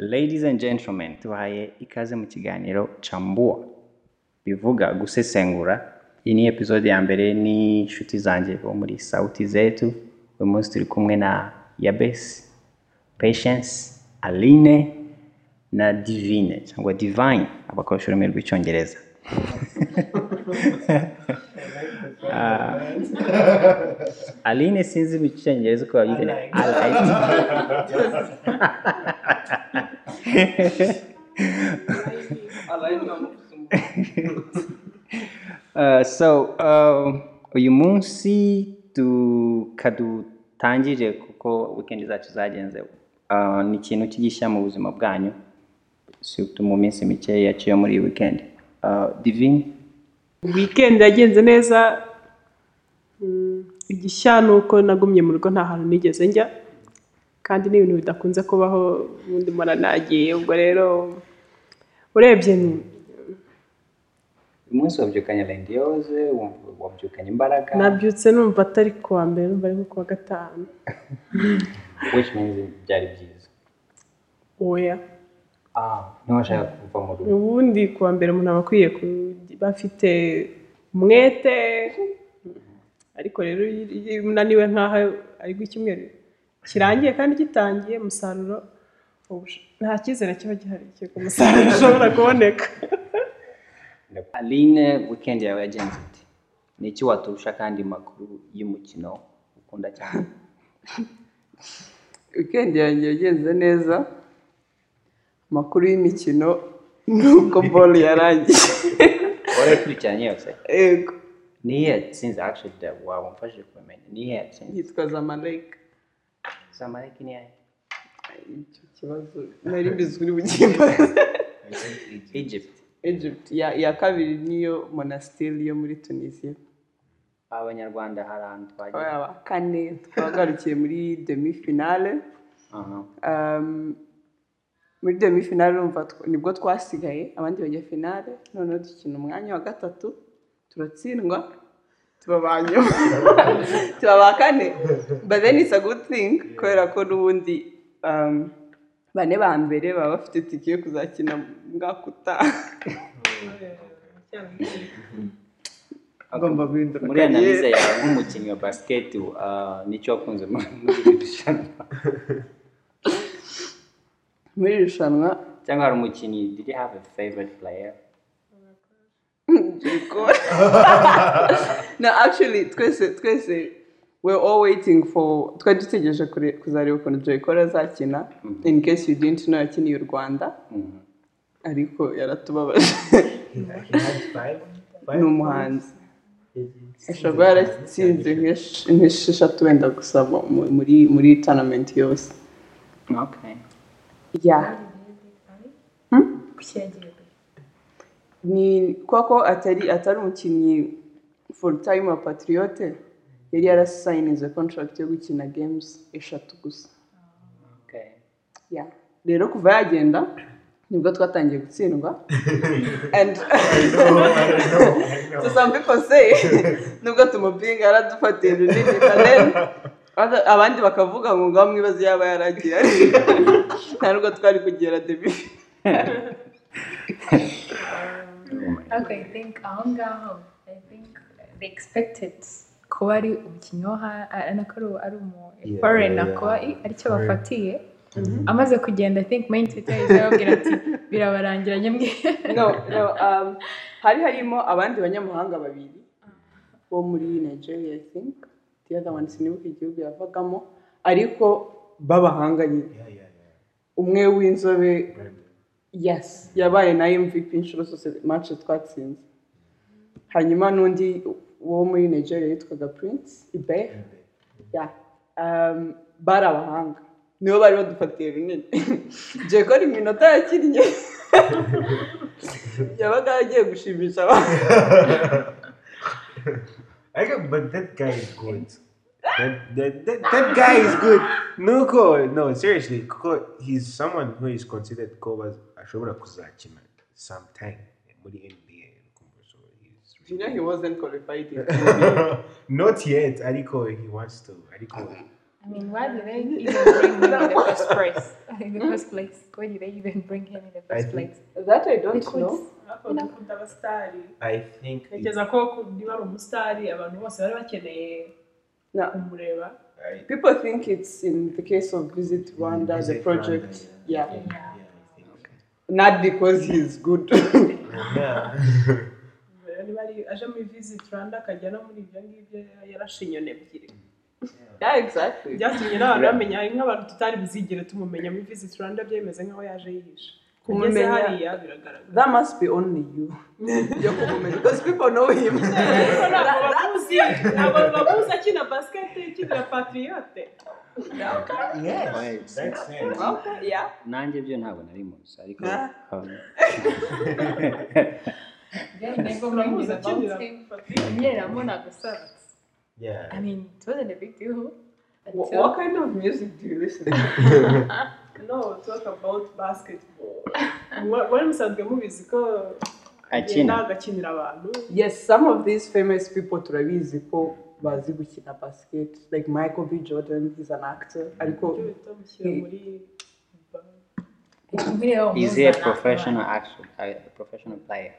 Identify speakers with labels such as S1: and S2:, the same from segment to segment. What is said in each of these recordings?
S1: ladies and gentlemen tuhaye ikaze mu kiganiro cambua bivuga gusesengura iyi ni episode ya mbere ni inshuti zanjye bo muri sauti zetu. Uyu munsi turi kumwe na yabesi patience aline na divine cyangwa divine abakoresha ururimi rw'icyongereza. Ah, aline sinzi mu cyongereza uko babyita Uh, so uh, uyu munsi tukadutangire kuko weekend zacu zagenze uh, ni ikintu kigisha mu buzima bwanyu mu minsi mike yaciye muri iyi weekend. Uh, divine?
S2: Weekend yagenze neza. Mm, igishya ni uko nagumye mu rugo nta hantu nigeze njya. Kandi ni ibintu bidakunze kubaho ubundi mpora nagiye. Ubwo rero urebye ni
S1: uyu munsi wabyukanye lendiyoze wabyukanye imbaraga.
S2: Nabyutse numva atari ku wa mbere numva ari nko ku wa gatanu.
S1: Which means byari byiza.
S2: Oya.
S1: Ah ntiwashaka kuva mu rugo.
S2: Ubundi ku wa mbere umuntu aba akwiye kuba afite umwete. Ariko rero iyo unaniwe nk'aho ari bwo icyumweru. Kirangiye kandi gitangiye umusaruro nta cyizere kiba gihari cy'uko umusaruro ushobora kuboneka.
S1: Aline weekend yawe yagenze ite? Ni iki waturusha kandi makuru y'umukino ukunda cyane?
S3: Weekend yanjye yagenze neza. Amakuru y'imikino nuko ball yarangiye.
S1: Warayikurikiranye yose?
S3: Yego.
S1: Ni iyihe da- wamfashije kumenya. Ni iyihe yatsinze?
S3: Yitwa zamalek
S1: zamalek ni iyihe
S3: icyo kibazo nari mbizi uri bugimbaze
S1: egypt.
S3: Egypt. Ya ya kabiri niyo monastir yo muri tunisia
S1: abanyarwanda hari ahantu twagiye
S3: aba kane twagarukiye muri demi finale muri demi finale urumva ni bwo twasigaye. Abandi bajya finale. Noneho dukina umwanya wa gatatu. Turatsindwa. Tuba ba nyuma tuba ba kane but then it's a good thing kubera ko n'ubundi um, bane ba mbere baba bafite tike yo kuzakina mu mwaka utaha Ngomba guhindura.
S1: Muri analize yawe nk'umukinnyi wa basket uh, ni cyo wakunze muri iri rushanwa?
S3: Muri iri rushanwa?
S1: Cyangwa hari umukinnyi did you have a favorite player?
S3: No, actually, twese twese we're all waiting for twari dutegereje kuzareba ukuntu Jericho azakina in case you didn't know yakiniye u Rwanda.
S1: Mhm.
S3: ariko yaratubabaje. Ni umuhanzi. Ashobora kuba yaratsinze nk'esh- nk'esheshatu wenda gusa mu- mu- muri muri tournament yose.
S1: Okay.
S3: Yeah. ni koko atari atari umukinnyi full time wa patriote? Yari yarasayinize contract yo gukina games eshatu gusa.
S1: Okay.
S3: Yeah. rero kuva yagenda ni bwo twatangiye gutsindwa. And so some people say nubwo tumupinga yaradufatiye runini but then other- abandi bakavuga ngo ngaho mwibaze yaba yaragiye nta nubwo twari kugera debi
S4: Okay, I think aho ngaho I think they expected kuba ari umukinnyi wo hanze nako ari ari umu
S5: Yeah,
S4: foreigner
S5: yeah,
S4: kuba
S5: ari
S4: cyo bafatiye. Amaze kugenda I think main twitter yahise ababwira ati birabarangiranye mwe
S3: no, no, um, hari harimo abandi banyamahanga babiri. Bo muri nigeria i think. The other one sinibuka igihugu yavagamo. Ariko b'abahanga nyine umwe w'inzobe yes yabaye na mvp inshuro zose match twatsinze. Hanyuma n'undi wo muri nigeria yitwaga prince ibe yeah. um, bari abahanga nibo bari badufatiye runini jekora iminota yakinnye yabaga yagiye gushimisha abantu
S5: got, but that guy is good. That, that, that, that guy is good. No, Ko, no, seriously, Ko, he's someone who is considered Ko ashobora kuzakina sometime muri NBA. So he's
S3: you know he wasn't qualified.
S5: Not yet, ariko he wants to. Ariko
S4: I mean, why did they even bring him in the first place? In the hmm? first place, why did they even bring him in the
S5: I
S4: first
S5: think-
S4: place?
S3: that i don't
S4: could.
S3: know
S2: ariko dukunda abasitari
S5: I think it,
S2: ntekereza ko ku- niba ari umusitari abantu bose bari bakeneye
S3: no.
S2: kumureba
S5: I,
S3: people think it's in the case of visit rwanda the
S5: Visit
S3: project
S5: Rwanda,
S3: yeah,
S5: yeah, I think.
S3: not because he's good
S5: Yeah.
S2: Niba ari aje muri visit rwanda akajya no muri ibyo ngibyo yarashe inyoni ebyiri
S3: yeah exactly.
S2: Byatumye n'abantu bamenya hari nk'abantu tutari buzigere tumumenya muri visit rwanda byemeze nk'aho yaje yihishe ageze
S3: Kumumenya-
S2: hariya biragaragara.
S3: that must be only you. Yo kumumenya because people know him.
S2: Ariko ntabwo bamuzi ntabwo bamuzi akina
S5: it.
S3: okay. Yeah.
S1: Nanjye byo ntabwo nari muzi ariko
S4: Then they go
S2: uramuzi
S4: bring
S2: akinira
S4: about him.
S2: patriyote
S4: Yeah, I'm on a service.
S5: Yeah.
S4: I mean, it wasn't a big deal.
S3: what,
S4: Until
S3: what kind of music do you listen to?
S2: No talk about basketball. Mwa- mwari musanzwe mubizi ko
S1: akina
S2: abantu
S3: yes some of these famous people turabizi ko bazi gukina basket. Like michael b. Jordan he's an actor. Mm-hmm. Ariko
S2: ibyo bita mushyira muri
S1: is he a professional actor a professional player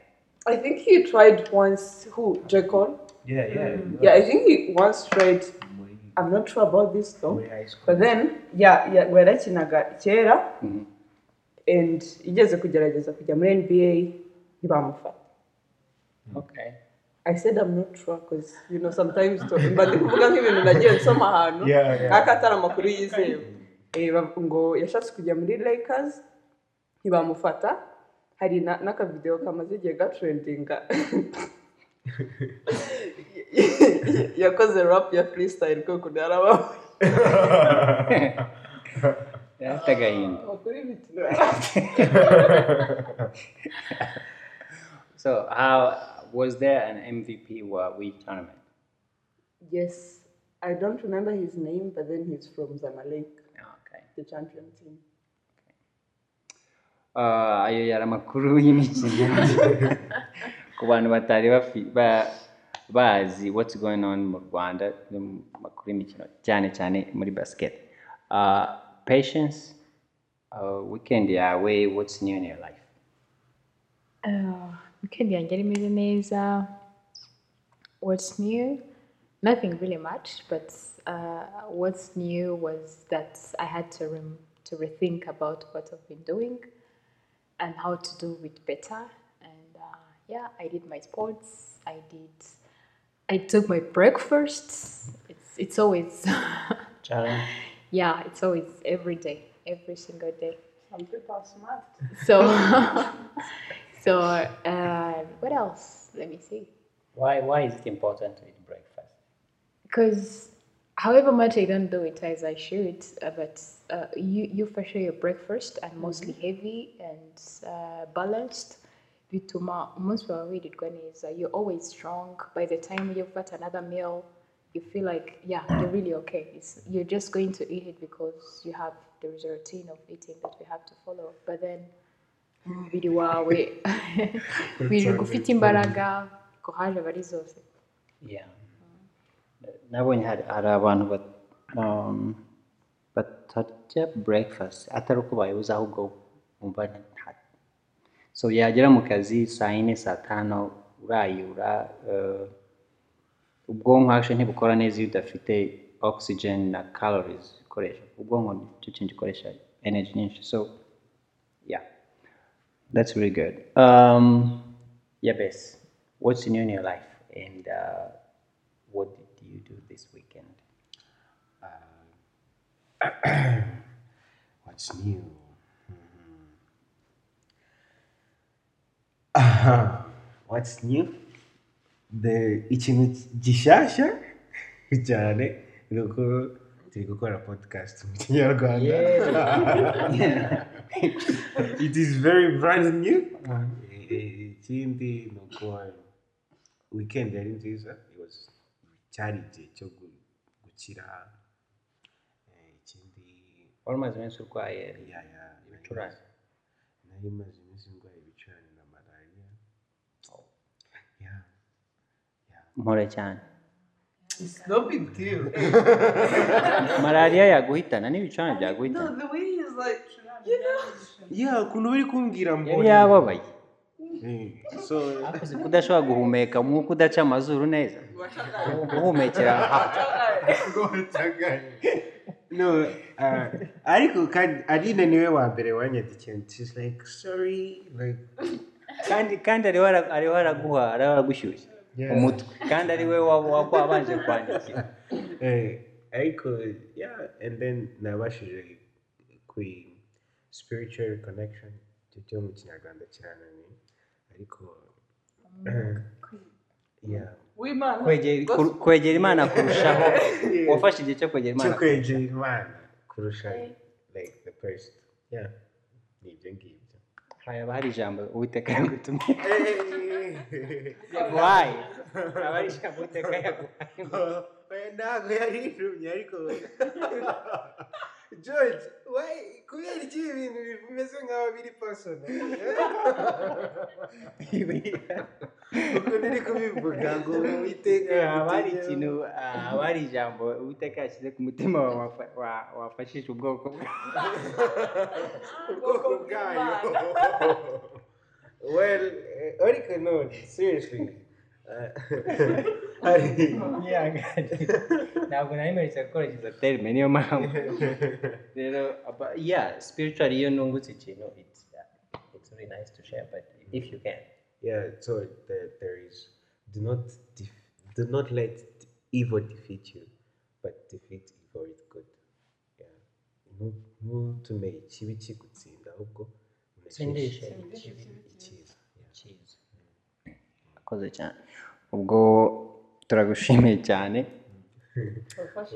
S3: i think he tried once who j cole
S5: Yeah, yeah.
S3: yeah i think he once tried i'm not sure about this though.
S5: Way high school.
S3: but then yeah, yeah yarakinaga kera
S1: Mhm.
S3: and igeze kugerageza kujya muri nba ntibamufata
S1: okay.
S3: I said I'm not sure because you know sometimes to- mba ndi kuvuga nk'ibintu nagiye nsoma ahantu
S5: Yeah, yeah.
S3: ariko atari amakuru yizewe Eh, bav- ngo yashatse kujya muri Lakers ntibamufata hari na- n'akavidewo kamaze igihe gatrendinga yakoze rap ya freestyle ko ukuntu yarabaho
S1: afite agahinda
S3: Amakuru y'ibiti.
S1: so how was there an mvp wa w'iyi tournament?
S3: Yes I don't remember his name but then he's from Zamalek
S1: okay.
S3: the champion team.
S1: Ah, ayo yari amakuru y'imikino ku bantu batari bazi what's going on mu rwanda no mu makuru y'imikino cyane cyane muri basket. Ah, patience ah, weekend yawe what's new in your life?
S4: Uh, weekend yanjye yari imeze neza. What's new? Nothing really much but uh, what's new was that i had to, rem- to rethink about what i've been doing and how to do it better. And uh, yeah i did my sports. I did i took my breakfast. It's, it's always
S1: challenge.
S4: Yeah it's always every day every single day.
S3: Some people are smart.
S4: So so uh, what else? Let me see.
S1: Why why is it important to eat breakfast?
S4: Because however much I don't do it as I should, uh, but uh, you you for sure your breakfast and mostly heavy and uh, balanced. bituma umunsi wawe wirirwa neza you're always strong. By the time you've got another meal you feel like yeah you're really okay. It's, you're just going to eat it because you have there is a routine of eating that we have to follow. But then umubiri wawe wirirwa ufite imbaraga courage aba ari zose
S1: yeah nabonye hari hari abantu bat- um, batarya breakfast. Atari uko bayibuze ahubwo bumva so yagera mu kazi saa yine saa tanu urayura uh, ubwonko actually ntibukora neza iyo udafite oxygen na calories. Ukoresha. Ubwonko nicyo kintu gikoresha energy nyinshi. So yeah that's really good. Um, yeah best what's new in your life? And uh, what you do this weekend?
S5: Uh, what's new? Aha. What's new? The ikintu gishyashya cyane ni uko turi gukora podcast mu kinyarwanda it is very brand new. Ah, eh, ikindi ni uko weekend ¿eh? yari nziza cyari igihe cyo gu- gukira ikindi
S1: wari umaze iminsi urwaye? Ibicurane.
S5: Nari maze iminsi ndwaye ibicurane na malariya ya ya.
S1: Mpore cyane malariya yaguhitana n'ibicurane byaguhitana
S5: No, the way he's like, you know. Yeah, ukuntu bari kumbwira ngo.
S1: yari yababaye kudashobora guhumeka umwuka udaca amazuru neza. Guhumekera
S5: uh, ariko kandi Aline ni we wa mbere wanyandikiye like, sorry, like,
S1: kandi kandi ariho ariho araguha ariho aragushyushya. Umutwe kandi ari we waba waba wabanje kwandikira
S5: eh, ariko, and then nabashije ku spiritual connection, cyo mu kinyarwanda kirananiye, ariko, eh, yeah.
S3: w'imana
S1: kwegera imana kurushaho. Wafashe igihe cyo kwegera imana
S5: kurusha like the person yeah. Ni ibyo ngibyo
S1: haba hari ijambo uwiteka yagutumye. Wayi haba hari ijambo uwiteka yaguhaye
S5: Oya, ntabwo yarintumye ariko george why kubera iki ibintu bimeze nk'aho biri personal ukuntu uri kubivuga ngo uwiteka
S1: haba hari ijambo uwiteka yashyize ku mutima wafashije ubwoko
S5: ubwoko bwayo well eh, ariko no seriously. uh, hari
S1: ntabwo nari mperetse gukurikiza terime niyo mpamvu rero aba- yeah spiritual iyo nungutse ikintu it's yeah, it's really nice to share but if you can.
S5: Yeah so there, there is do not def- do not let evil defeat you but defeat evil with good. Yeah. Nu- ntutume ikibi kigutsinda ahubwo
S1: Tsindishe
S5: ikibi icyiza yeah.
S1: cyiza akoze cyane ubwo turagushimiye cyane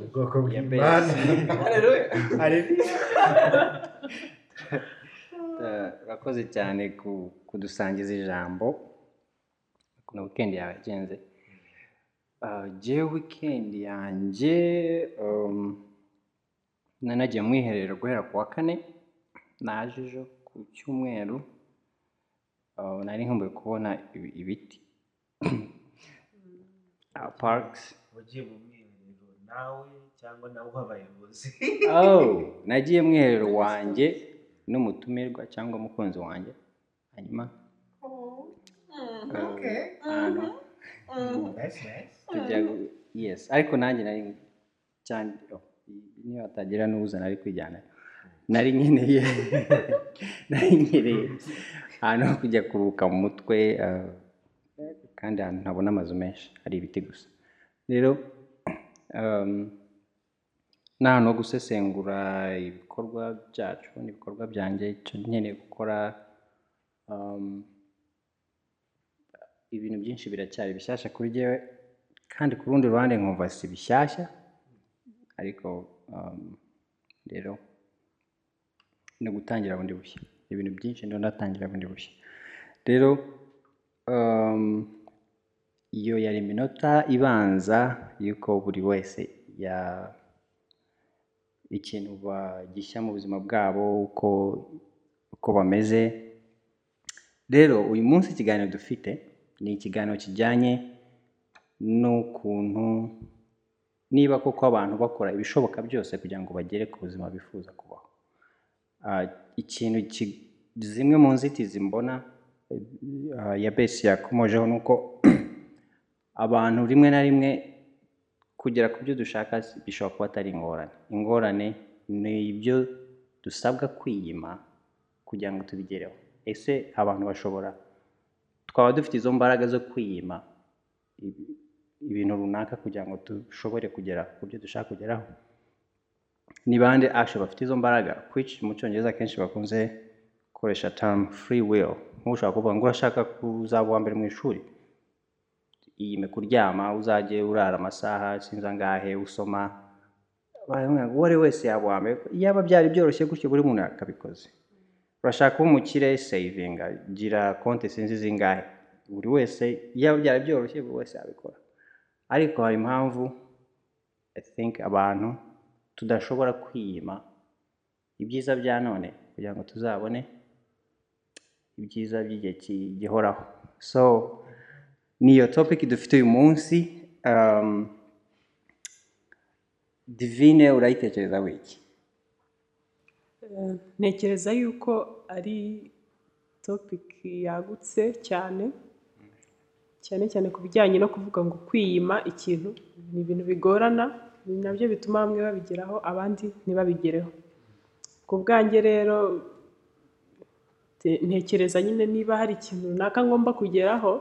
S5: ubwoko bw'imana
S1: urakoze cyane ku- kudusangiza ijambo ukuntu weekend yawe yagenze jewe weekend yanjye um, nari nagiye mu mwiherero guhera ku wa kane naje ejo ku cyumweru nari nkumbuye kubona ibi- ibiti parks.
S5: Wagiye mu mwiherero nawe cyangwa nawe abayobozi?
S1: Oh nagiye mu mwiherero wanjye n'umutumirwa cyangwa umukunzi wanjye. Hanyuma tujya yes. Ariko nanjye nari cyane niyo hatagira n'uza nari kwijyana nari nkeneye nari nkeneye. Ahantu ho kujya kuruhuka mu mutwe eh, kandi ahantu ntabona amazu menshi hari ibiti gusa. Rero ni ahantu ho gusesengura ibikorwa byacu n'ibikorwa byanjye icyo nkeneye gukora ibintu byinshi biracyari bishyashya kuri jyewe kandi ku rundi ruhande nkumva si bishyashya ariko rero ni gutangira bundi bushya. Ibintu byinshi ndo ndatangira bundi bushya. Rero iyo yari iminota ibanza y'uko buri wese ya ikintu bagishya mu buzima bwabo uko uko bameze. Rero uyu munsi ikiganiro dufite ni ikiganiro kijyanye n'ukuntu niba koko abantu bakora ibishoboka byose kugira ngo bagere ku buzima bifuza kubaho. Ah, ikintu ki- zimwe mu nzitizi mbona ya besi yakomojeho ni uko abantu rimwe na rimwe kugera ku byo dushaka bishobora kuba atari ingorane. Ingorane ni ibyo dusabwa kwiyima kugira ngo tubigereho. Ese abantu bashobora twaba dufite izo mbaraga zo kwiyima ibi- ibintu runaka kugira ngo dushobore kugera ku byo dushaka kugeraho? Ni bande actually bafite izo mbaraga? Which mu cyongereza akenshi bakunze gukoresha term free will. Nk'ushaka kuvuga ngo urashaka kuzaba uwa mbere mu ishuri iyime kuryama uzajye urara amasaha sinzi angahe usoma. Uwo ari we wese yaba mbere? Iyaba byari byoroshye gutyo buri muntu yakabikoze urashaka kuba umukire savinga. Gira konti sinzi zingahe buri wese iyaba byari byoroshye buri wese yabikora. Ariko hari impamvu i think abantu tudashobora kwiyima. Ibyiza bya none kugira ngo tuzabone ibyiza by'igihe gihoraho so niyo topic dufite uyu munsi um, divine urayitekereza wiki?
S2: Eh, ntekereza yuko ari topiki yagutse cyane cyane cyane ku bijyanye no kuvuga ngo kwiyima ikintu ni ibintu bigorana ni na byo bituma bamwe babigeraho abandi ntibabigereho. Ku bwanjye rero te- ntekereza nyine niba hari ikintu runaka ngomba kugeraho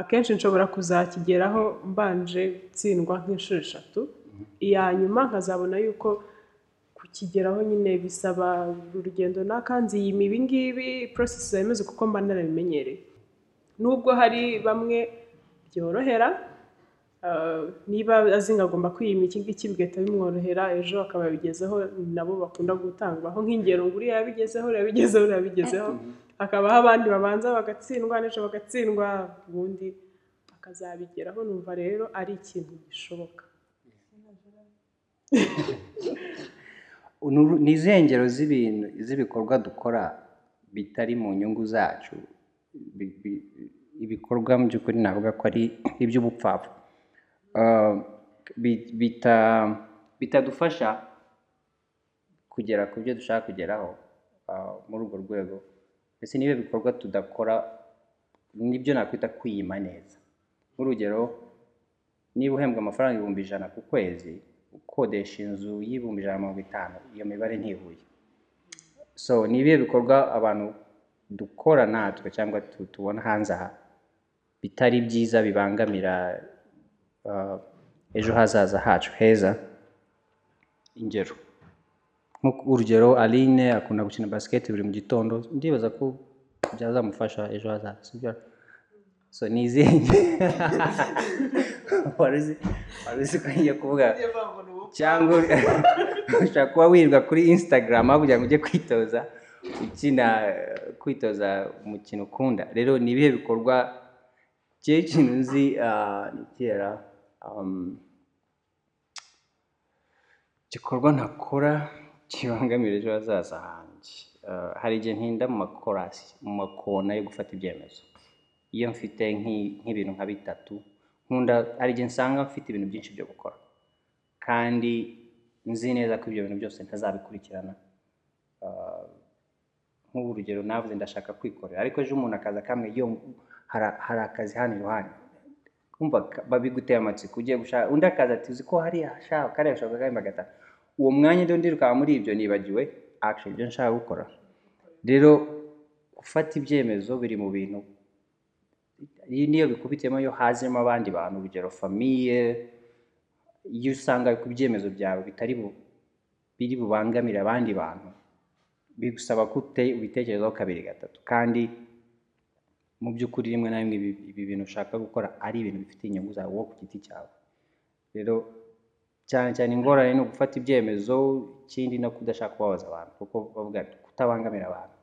S2: akenshi nshobora kuzakigeraho mbanje gutsindwa nk'inshuro eshatu. Iya nyuma nkazabona yuko kukigeraho nyine bisaba urugendo n'akanzi yima ibi ngibi porosesi zemeze kuko mba narabimenyereye. Nubwo hari bamwe byorohera ah, niba azi ngo agomba kwiyima iki ngiki bigahita bimworohera ejo akaba yabigezeho nabo bakunda gutangwaho nk'ingero ngo uriya yabigezeho yabigezeho yabigezeho. Hakabaho abandi babanza bagatsindwa n'ejo bagatsindwa ubundi bakazabigeraho numva rero ari ikintu gishoboka.
S1: Ni izihe ngero z'ibintu z'ibikorwa dukora bitari mu nyungu zacu bi- bi- ibikorwa mu by'ukuri navuga ko ari iby'ubupfapfa bita- bitadufasha kugera ku byo dushaka kugeraho ah, muri urwo rwego. Mbese niba ibikorwa tudakora? Nibyo nakwita kwiyima neza. Nk'urugero niba uhembwa amafaranga ibihumbi ijana ku kwezi ukodesha inzu y'ibihumbi ijana na mirongo itanu iyo mibare ntihuye. So ni ibihe bikorwa abantu dukora natwe cyangwa tu- tubona hanze aha bitari byiza bibangamira ah, ejo hazaza hacu heza? Ingero. Urugero aline akunda gukina basiketi buri mu gitondo ndibaza ko byazamufasha ejo hazaza sibyo so ni izihe wari uzi wari uzi ko ngiye kuvuga? Cyangwa ushobora kuba wirirwa kuri instagram aho kugira ngo ujye kwitoza ukina kwitoza umukino ukunda. Rero ni ibihe bikorwa njyewe ikintu nzi? Ah, ni kera um, igikorwa ntakora kibangamira ejo hazaza hanjye Ah, hari igihe ntinda mu makorasi mu makona yo gufata ibyemezo iyo mfite nk'i- nk'ibintu nka bitatu nkunda hari igihe nsanga mfite ibintu byinshi byo gukora kandi nzi neza ko ibyo bintu byose ntazabikurikirana Ah, nk'ubu urugero navuze ndashaka kwikorera ariko ejo umuntu akaza kamwe yo hari- akazi hano iruhande kumva babiguteye amatsiko ugiye gushaka undi akaza ati uzi ko hariya shaka kariya gashaka kari magana uwo mwanya ndo ndirukanka muri ibyo nibagiwe action ibyo nshaka gukora. Rero gufata ibyemezo biri mu bintu niyo bikubitiyemo iyo hazemo abandi bantu urugero famiye iyo usanga ku byemezo byawe bitari bu biri bubangamire abandi bantu bigusaba ko ute- ubitekerezaho kabiri gatatu. Kandi mu by'ukuri rimwe na rimwe ibi, bintu ushaka gukora ari ibintu bifitiye inyungu zawe wowe ku giti cyawe. Rero cyane cyane ingorane ni ugufata ibyemezo ikindi no kudashaka kubabaza abantu kuko bavuga kutabangamira abantu.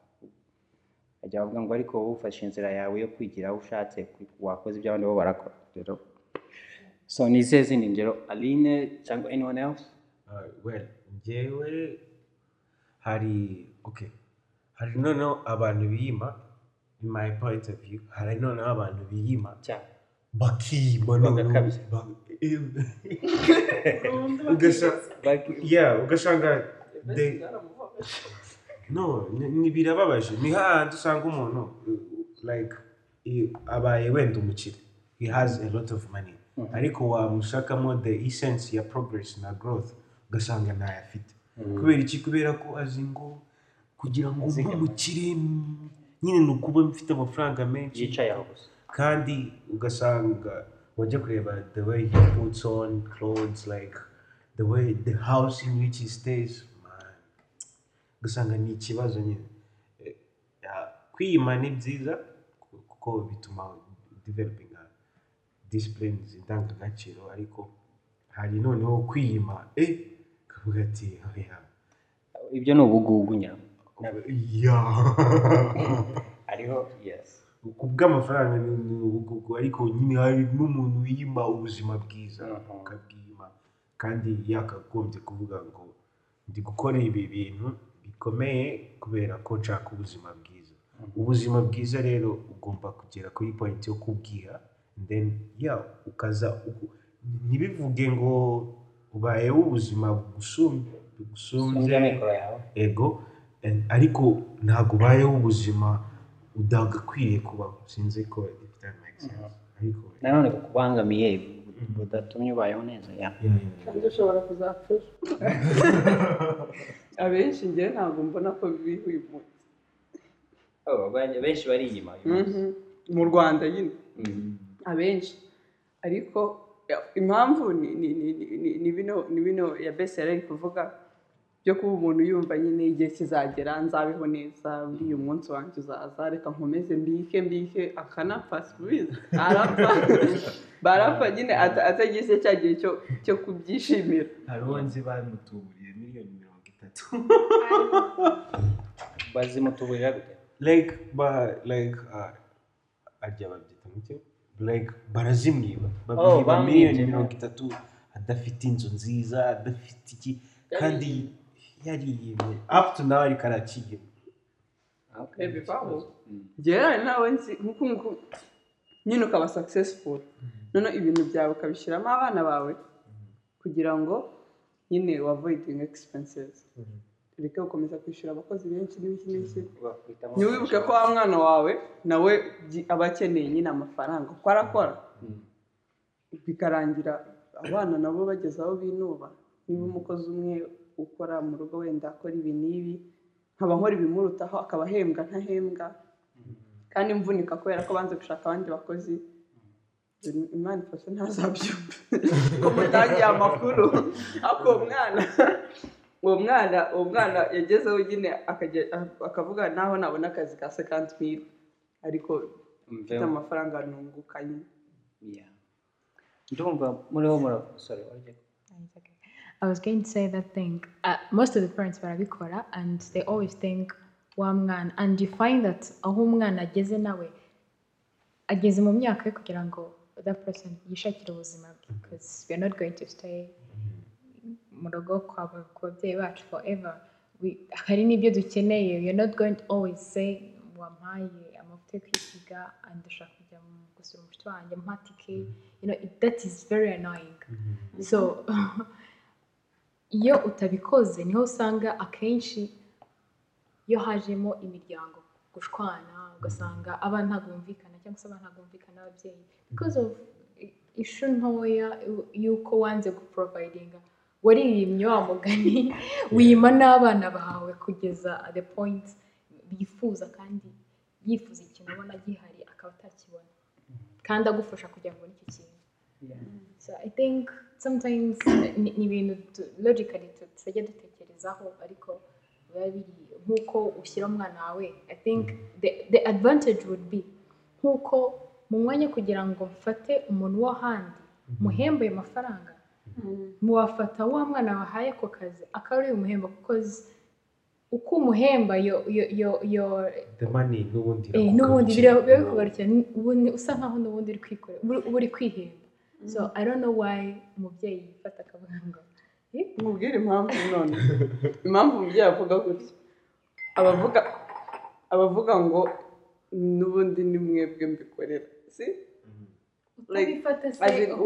S1: Bajya bavuga ngo ariko wowe ufashe inzira yawe yo kwigira aho ushatse wakoze ibyo abandi bo barakora. Rero so ni izihe zindi ngero? Aline cyangwa anyone else?
S5: Uh, well njyewe hari okay hari noneho abantu biyima in my point of view hari noneho abantu biyima
S1: cyane.
S5: bakiyima noneho. Ugasanga birababaje ni hahandi usanga umuntu i- abaye wenda umukire he has a lot of money. Ariko wamushakamo the essence ya progress na growth. Ugasanga ntayo afite kubera iki kubera ko azi ngo kugira ngo ube umukire mm, nyine ni ukuba mfite amafaranga menshi
S1: yicaye aho gusa
S5: kandi ugasanga wajya kureba the way he puts on clothes like the way the house in which he stays? Ugasanga ni ikibazo nyine. Eh, ya, kwiyima ni byiza ku- kuko bituma developing disciplines indangagaciro ariko hari noneho kwiyima eh kavuga ati oya
S1: ibyo ni ubugugu
S5: ya.
S1: Hariho yes.
S5: Ku bw'amafaranga ni ubugugu ariko nyine hari n'umuntu wiyima ubuzima bwiza ukabwiyima kandi yakagombye kuvuga ngo ndi gukora ibi bintu bikomeye kubera ko nshaka ubuzima bwiza. Ubuzima bwiza rero ugomba kugera kuri point yo kubwiha then ya ukaza ntibivuge ngo ubayeho ubuzima bugusumbye ego ariko ntabwo ubayeho ubuzima udagakwiye kubaho sinzi ko if that makes sense ariko
S1: nanone bukubangamiye budatumye ubayeho neza ya.
S3: Kandi ushobora kuzapfa abenshi njyewe ntabwo mbona ko biri uyu munsi
S1: Oh, benshi bari inyuma.
S3: Mhm. mu rwanda nyine. Abenshi. Ariko impamvu ni ni ni ni- ni- ni bino ni bino ya besi yari ari kuvuga byo kuba umuntu yumva nyine igihe kizagera nzabeho neza uriya umunsi wanjye uzaza. Reka nkomeze mbike mbike. Akanapfa sibizi arapfa. Barapfa nyine ata- atagize cya gihe cyo kubyishimira.
S5: Hari uwo nzi bamutuburiye miliyoni mirongo itatu.
S1: Bazimutuburira gute?
S5: Like ba like uh, arya babyita mucyo like barazimwiba.
S1: Oh,
S5: babwiba
S1: bamwibye,
S5: miliyoni mirongo itatu adafite inzu nziza adafite iki kandi yariyimye up to now ariko
S3: bivaho njyewe nawe nzi nk'uku nguku nyine ukaba successful. Noneho ibintu byawe ukabishyiramo abana bawe kugira ngo nyine avoiding expenses. Ureke gukomeza kwishyura abakozi benshi n'ibiki n'ibiki ntiwibuke ko wa mwana wawe nawe aba akeneye nyine amafaranga. Kuko arakora? Bikarangira abana nabo bageze aho binuba. Niba umukozi umwe ukora mu rugo wenda akora ibi n'ibi nkaba nkora ibimurutaho akaba ahembwa ntahembwa. Kandi mvunika kubera ko banze gushaka abandi bakozi. Imana ifashe ntazabyumva. Ko mutangiye amakuru. Ariko uwo mwana uwo mwana uwo mwana yagezeho nyine akavuga naho nabona akazi ka sekanti mili ariko mfite amafaranga
S1: Yeah. ndumva muriho mura sorry warya
S4: It's okay. I was going to say that thing. Uh, most of the parents barabikora and they always think wa mwana and you find that aho umwana ageze nawe ageze mu myaka yo kugira ngo that person yishakire ubuzima? Because we are not going to stay mu rugo ku babyeyi bacu forever. Hari n'ibyo dukeneye. We are not going to always say wampaye amavuta yo kwisiga and ndashaka kujya gusura umushuti wanjye mpa tike you know it, that is very annoying. So iyo utabikoze ni ho usanga akenshi iyo hajemo imiryango gushwana ugasanga abana ntabwo bumvikana cyangwa se abana ntabwo bumvikana n'ababyeyi. Because of ishu ntoya yu- y'uko wanze guprovidinga waririmye wa mugani wima n'abana bawe kugeza the point bifuza kandi yifuza ikintu ubona gihari akaba atakibona. Kandi agufasha kugira ngo ubone icyo kintu. So I think sometimes ni ni ibintu tu- logically tu- tutajya dutekerezaho ariko biba biri nk'uko ushyira umwana wawe I think the, the advantage would be nk'uko mu mwanya kugira ngo mfate umuntu wo handi muhembe ayo mafaranga. Muwafata wa mwana wahaye ako kazi. Akaba ari umuhemba kuko uko umuhemba yo yo yo yo
S5: the money n'ubundi
S4: Eh, biba bikugarukira usa nkaho n'ubundi uri kwikorera uba uba uri kwihemba so i don't know why umubyeyi yifata akavuga ngo "Eh,
S3: mubwire impamvu none. Impamvu umubyeyi avuga gutya. Abavuga abavuga ngo n'ubundi ni mwebwe mbikorera. Si?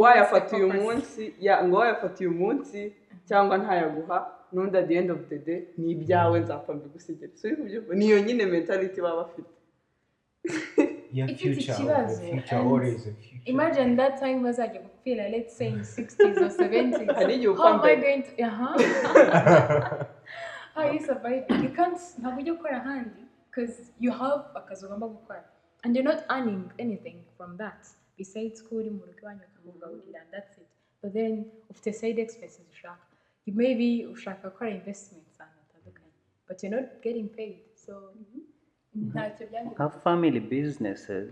S3: Wayafata uyu
S4: papa se."
S3: munsi? Ngo wayafata uyu munsi? Cyangwa ntayaguha n'undi at the end of the day ni ibyawe nzapfa mbigusigire. Niyo nyine mentality baba bafite.
S5: yeah
S4: Ifite
S5: future
S4: ikibazo,
S5: the future always a future
S4: imagine that time bazajya gupfira let's say in 60s or 70s
S3: Hari igihe
S4: how
S3: upfa
S4: am I
S3: mbere.
S4: going to uh-huh. how you survive you can't ntabwo ujya gukora ahandi because you have akazi ugomba gukora and you're not earning anything from that. Besides ko uri mu rugo iwanyu bakakugaburira and that's it but then ufite side expenses ushaka you maybe ushaka gukora investments ahantu hatandukanye but you're not getting paid so ntacyo byangiza
S1: nka family businesses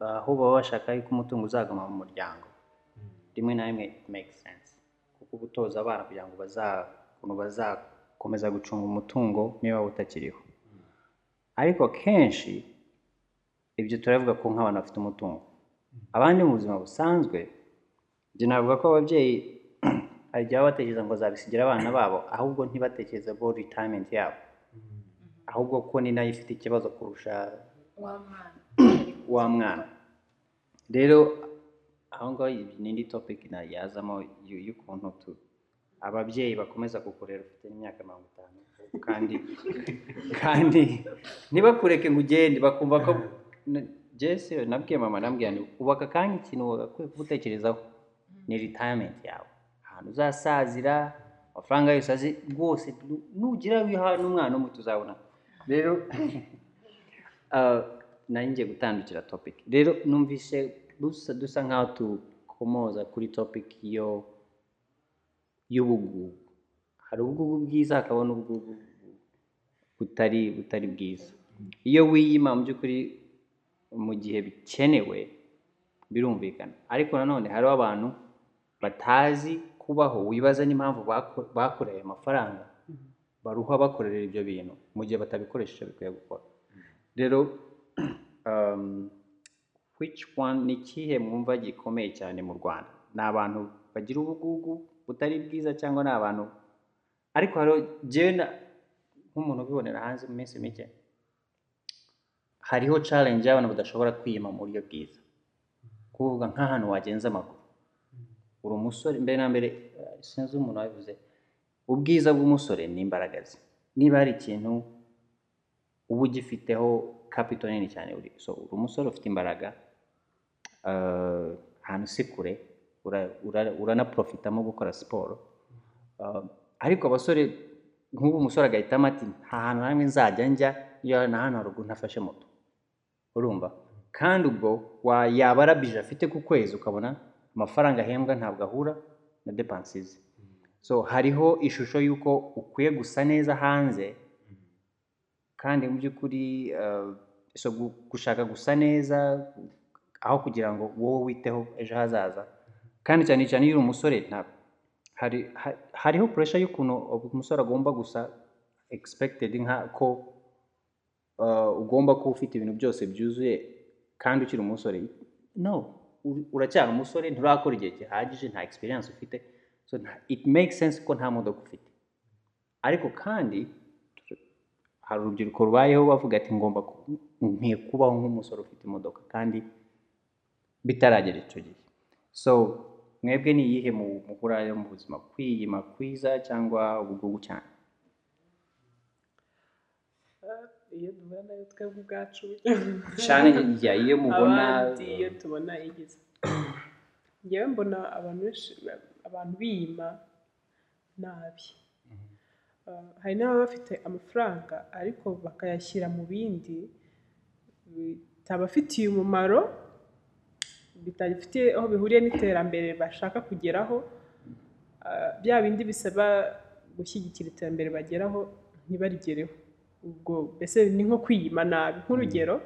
S1: aho baba bashaka yuko umutungo uzagama mu muryango. Rimwe na rimwe it makes sense. Kuko uba utoza abana kugira ngo baza ukuntu bazakomeza gucunga umutungo niba utakiriho. Ariko kenshi ibyo turabivuga ko nk'abantu bafite umutungo. Abandi mu buzima busanzwe njye navuga ko ababyeyi hari igihe baba batekereza ngo bazabisigira abana babo ahubwo ntibatekereze bo retirement yabo. Ahubwo ko ni na yo ifite ikibazo kurusha
S4: wa mwana.
S1: wa mwana. Rero aho ngaho iyi ni indi topic na yazamo y'ukuntu tu- ababyeyi bakomeza kukurera ufite n'imyaka mirongo itanu. Kandi kandi ntibakureke ngo ugende bakumva ko jese nabwiye mama nabwiye nti ubu aka kanya ikintu wagakwiye gutekerezaho ni retirement yawe. Ahantu uzasazira amafaranga yose azi rwose nu- nugira wiha n'umwana umwe tuzabona rero uh, nari ngiye gutandukira topic. Rero numvise dusa nkaho tukomoza kuri topic yo y'ubugugu hari ubugugu bwiza hakaba n'ubugugu butari butari bwiza iyo wiyima mu by'ukuri mu gihe bikenewe birumvikana. Ariko nanone hariho abantu batazi kubaho wibaza n'impamvu bako- bakoreye amafaranga baruha bakorera ibyo bintu mu gihe batabikoresheje bikwiye gukora. Rero um, ni ikihe mwumva gikomeye cyane mu rwanda? Ni abantu bagira ubugugu butari bwiza cyangwa ni abantu? Ariko hariho jyewe na- nk'umuntu ubibonera hanze mu minsi mike hariho challenge y'abantu badashobora kwiyima mu buryo bwiza. Kuvuga nk'ahantu wagenza amaguru. Uri umusore mbere na mbere sinzi umuntu wabivuze ubwiza bw'umusore ni imbaraga ze. Niba hari ikintu uba ugifiteho kapito nini cyane uri so uri umusore ufite imbaraga eh, ahantu si kure ura- ura- uranaprofitamo gukora siporo. Uh, ariko abasore nk'ubu umusore agahitamo ati nta hantu hamwe nzajya njya iyo na hano haruguru ntafashe moto. Urumva? Kandi ubwo wa yabara bije afite ku kwezi ukabona amafaranga ahembwa ntabwo ahura na depansi ze so hariho ishusho y'uko ukwiye gusa neza hanze kandi mu by'ukuri gu- gushaka gusa neza aho kugira ngo wowe witeho ejo hazaza. Kandi cyane cyane iyo uri umusore ntabwo hari ha- hariho pressure y'ukuntu umusore agomba gusa nka ko uh, ugomba kuba ufite ibintu byose byuzuye kandi ukiri umusore. No uracyari umusore nturakora igihe gihagije nta experience ufite. So it makes sense ko nta modoka ufite. Ariko kandi hari urubyiruko rubayeho bavuga ati ngomba nkwiye kubaho nk'umusore ufite imodoka kandi bitaragera icyo gihe. So mwebwe ni iyihe mu- muhurayo mu buzima kwiyima kwiza cyangwa ubugugu cyane?
S2: Iyo duhura na yo twebwe ubwacu.
S1: Cyane ya iyo mubona
S2: abandi iyo tubona igize ngewe mbona abantu benshi abantu biyima nabi. Uh, hari n'ababa bafite amafaranga ariko bakayashyira mu bindi bitabafitiye umumaro bitafitiye aho bihuriye n'iterambere bashaka kugeraho Uh, bya bindi bisaba gushyigikira iterambere bageraho ntibarigereho. Ubwo mbese ni nko kwiyima nabi. Nk'urugero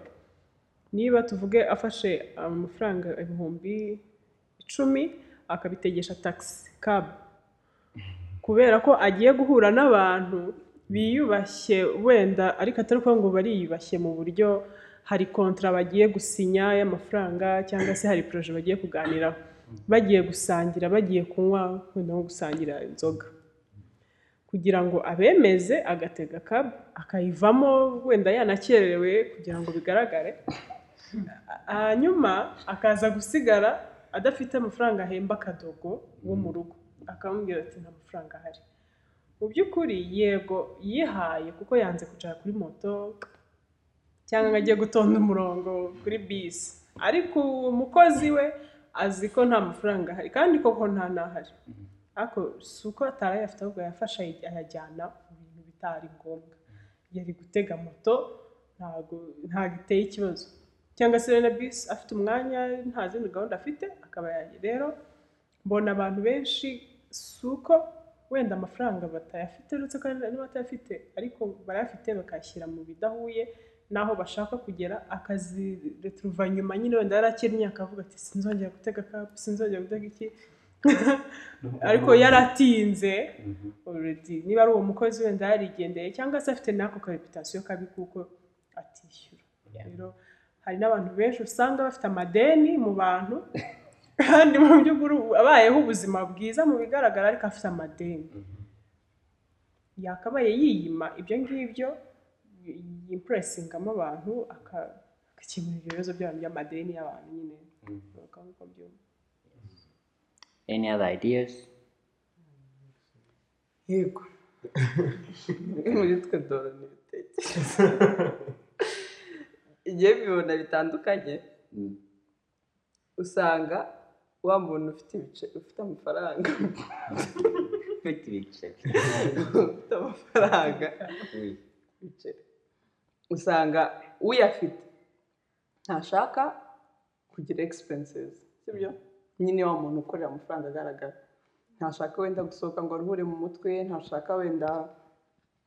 S2: niba tuvuge afashe amafaranga ibihumbi icumi akabitegesha tagisi kabu kubera ko agiye guhura n'abantu biyubashye wenda ariko atari ukuvuga ngo bariyubashye mu buryo hari kontara bagiye gusinya y'amafaranga cyangwa se hari poroje bagiye kuganiraho. Bagiye gusangira bagiye kunywa wenda nko gusangira inzoga. Kugira ngo abemeze agatega kabu akayivamo wenda yanakererewe kugira ngo bigaragare. Hanyuma akaza gusigara adafite amafaranga ahemba akadogo wo mu rugo. Akamubwira ati nta mafaranga ahari. Mu by'ukuri yego yihaye kuko yanze kwicara kuri moto cyangwa ngo ajye gutonda umurongo kuri bisi ariko uwo mukozi we azi ko nta mafaranga ahari kandi koko nta n'ahari. Ariko si uko atarayafite ahubwo yafashe ayajyana mu bintu bitari ngombwa. Yari gutega moto ntabwo iteye ikibazo. Cyangwa se na bisi afite umwanya nta zindi gahunda afite akaba rero mbona abantu benshi si uko wenda amafaranga batayafite uretse ko niba batayafite ariko barayafite bakayashyira mu bidahuye n'aho bashaka kugera akazireturuva nyuma nyine wenda yarakennye akavuga ati sinzongera gutega kapu sinzongera gutega iki? Ariko yaratinze. Already. Niba ari uwo mukozi wenda yarigendeye cyangwa se afite n'ako ka reputasiyo kabi kuko atishyura. Rero hari n'abantu benshi usanga bafite amadeni mu bantu kandi mu by'ukuri abayeho ubuzima bwiza mu bigaragara ariko afite amadeni. Yakabaye yiyima. Ibyo ngibyo yimpuresingamo abantu agakemura ibyo bibazo byabo by'amadeni y'abantu nyine. Byumva
S1: any other ideas?
S3: Yego. Muri twe dore ni ibitekerezo igihe bibona bitandukanye usanga wa muntu ufite ibice ufite amafaranga.
S1: Ufite ibiceri
S3: ufite amafaranga. Ibiceri usanga uyafite ntashaka kugira expenses sibyo? Nyine wa muntu ukorera amafaranga agaragara. Ntashaka wenda gusohoka ngo aruhure mu mutwe ntashaka wenda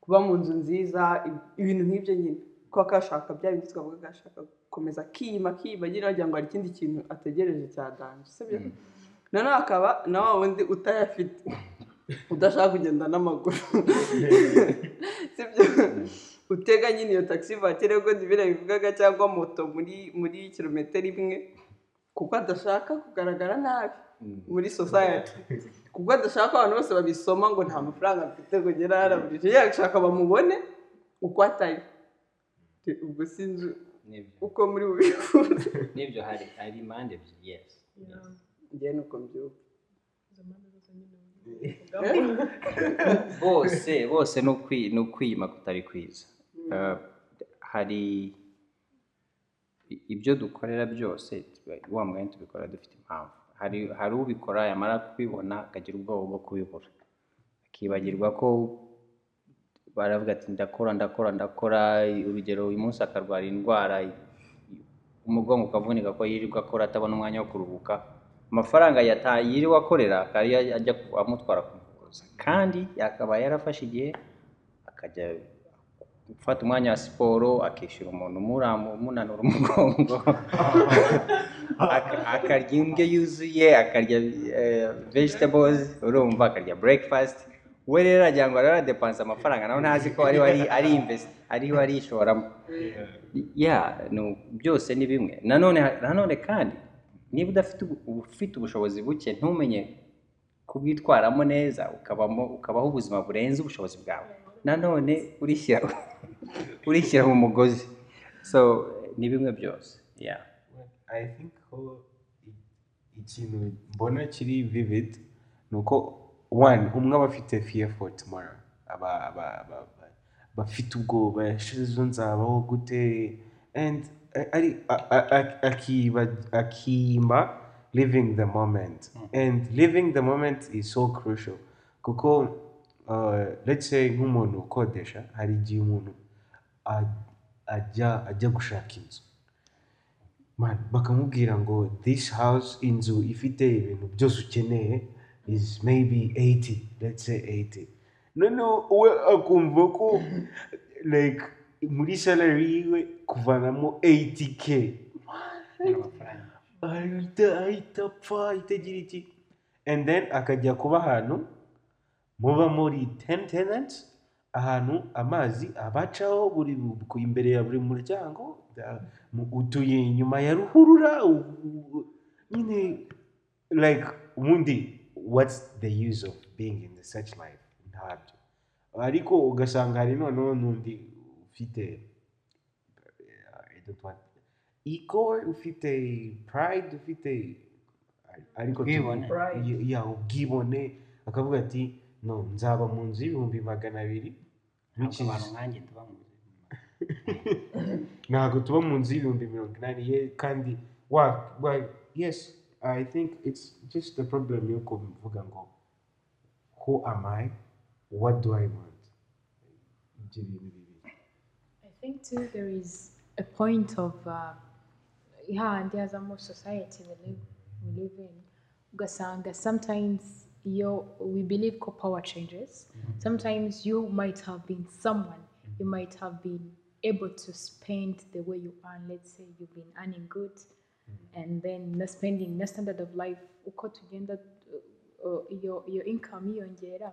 S3: kuba mu nzu nziza ib- ibintu nk'ibyo nyine. Kuko akashaka bya bindi twavuga agashaka gukomeza akiyima akiyima agira wagira ngo hari ikindi kintu ategereje cya danje sibyo noneho hakaba na wa wundi utayafite. Udashaka kugenda n'amaguru. Sibyo utega nyine iyo taxi voiture ubwo ntibira bivugaga cyangwa moto muri muri kilometero imwe kuko adashaka kugaragara nabi muri society. Kuko adashaka ko abantu bose babisoma ngo nta mafaranga mfite ngo ngere haraburije yashaka bamubone uko atari. Ubwo sinzi uko muri bubifuza
S1: ni byo hari hari impande ebyiri yes.
S3: Njyewe nuko mbyuka.
S1: Bose bose ni ukwi- ni ukwiyima kutari kwiza. Uh, hari ibyo dukorera byose wa mwanya tubikora dufite impamvu. Hari hari ubikora yamara kubibona akagira ubwoba bwo kubibura. Akibagirwa ko baravuga ati ndakora ndakora ndakora. Urugero uyu munsi akarwara indwara umugongo ukavunika ko yirirwa akora atabona umwanya wo kuruhuka. Amafaranga yiriwe akorera akaba ajya ku- amutwara kumuvuza kandi yakaba yarafashe igihe akajya gufata umwanya wa siporo akishyura umuntu umunanura umugongo. Aka- akarya indyo yuzuye akarya eh, vegetables urumva akarya breakfast. We rero agira ngo aradepansa amafaranga nawe ntazi ko ariho ari ari invest ariho arishoramo ya byose ni bimwe nanone nanone kandi niba udafite ufite ubushobozi buke ntumenye kubwitwaramo neza ukabamo ukabaho ubuzima burenze ubushobozi bwawe nanone urishyira urishyira mu mugozi so ni bimwe byose
S5: i- ikintu mbona kiri vivid ni uko one umwe aba afite fear for tomorrow. Aba aba aba aba- bafite ubwoba ejo nzabaho gute and a- ari a- a- a- akiba akima living the moment. And living the moment is so crucial. Kuko uh, let's say nk'umuntu ukodesha hari igihe umuntu ajya ajya gushaka inzu. Bakamubwira ngo this house inzu ifite ibintu byose ukeneye is maybe 80 let's say 80 noneho we akumva ko like muri salary yiwe kuvanamo 80k ahita ahita apfa itagira iki and then akajya kuba ahantu muba muri 10 tenants ahantu amazi abacaho buri imbere ya buri muryango utuye inyuma ya ruhurura nyine like ubundi what's the use of being in the such life ntabyo ariko ugasanga hari noneho n'undi ufite I don't want ego ufite pride ufite ariko
S1: Ubwibone.
S5: akavuga ati no nzaba mu nzu y'ibihumbi magana abiri.
S1: Ntabwo tuba mu
S5: nzu y'ibihumbi mirongo inani ye kandi wa wa yes. I think it's just the problem yo kuvuga ngo who am i what do i want ibyo bintu bibiri
S4: I think too there is a point of uh, yeah, and there's a more society we live we live in. Ugasanga sometimes you we believe co power changes. Sometimes you might have been someone, you might have been able to spend the way you earn. Let's say you've been earning good, and then not spending, the standard of life. Uko tugenda uh, uh, your your income yiyongera,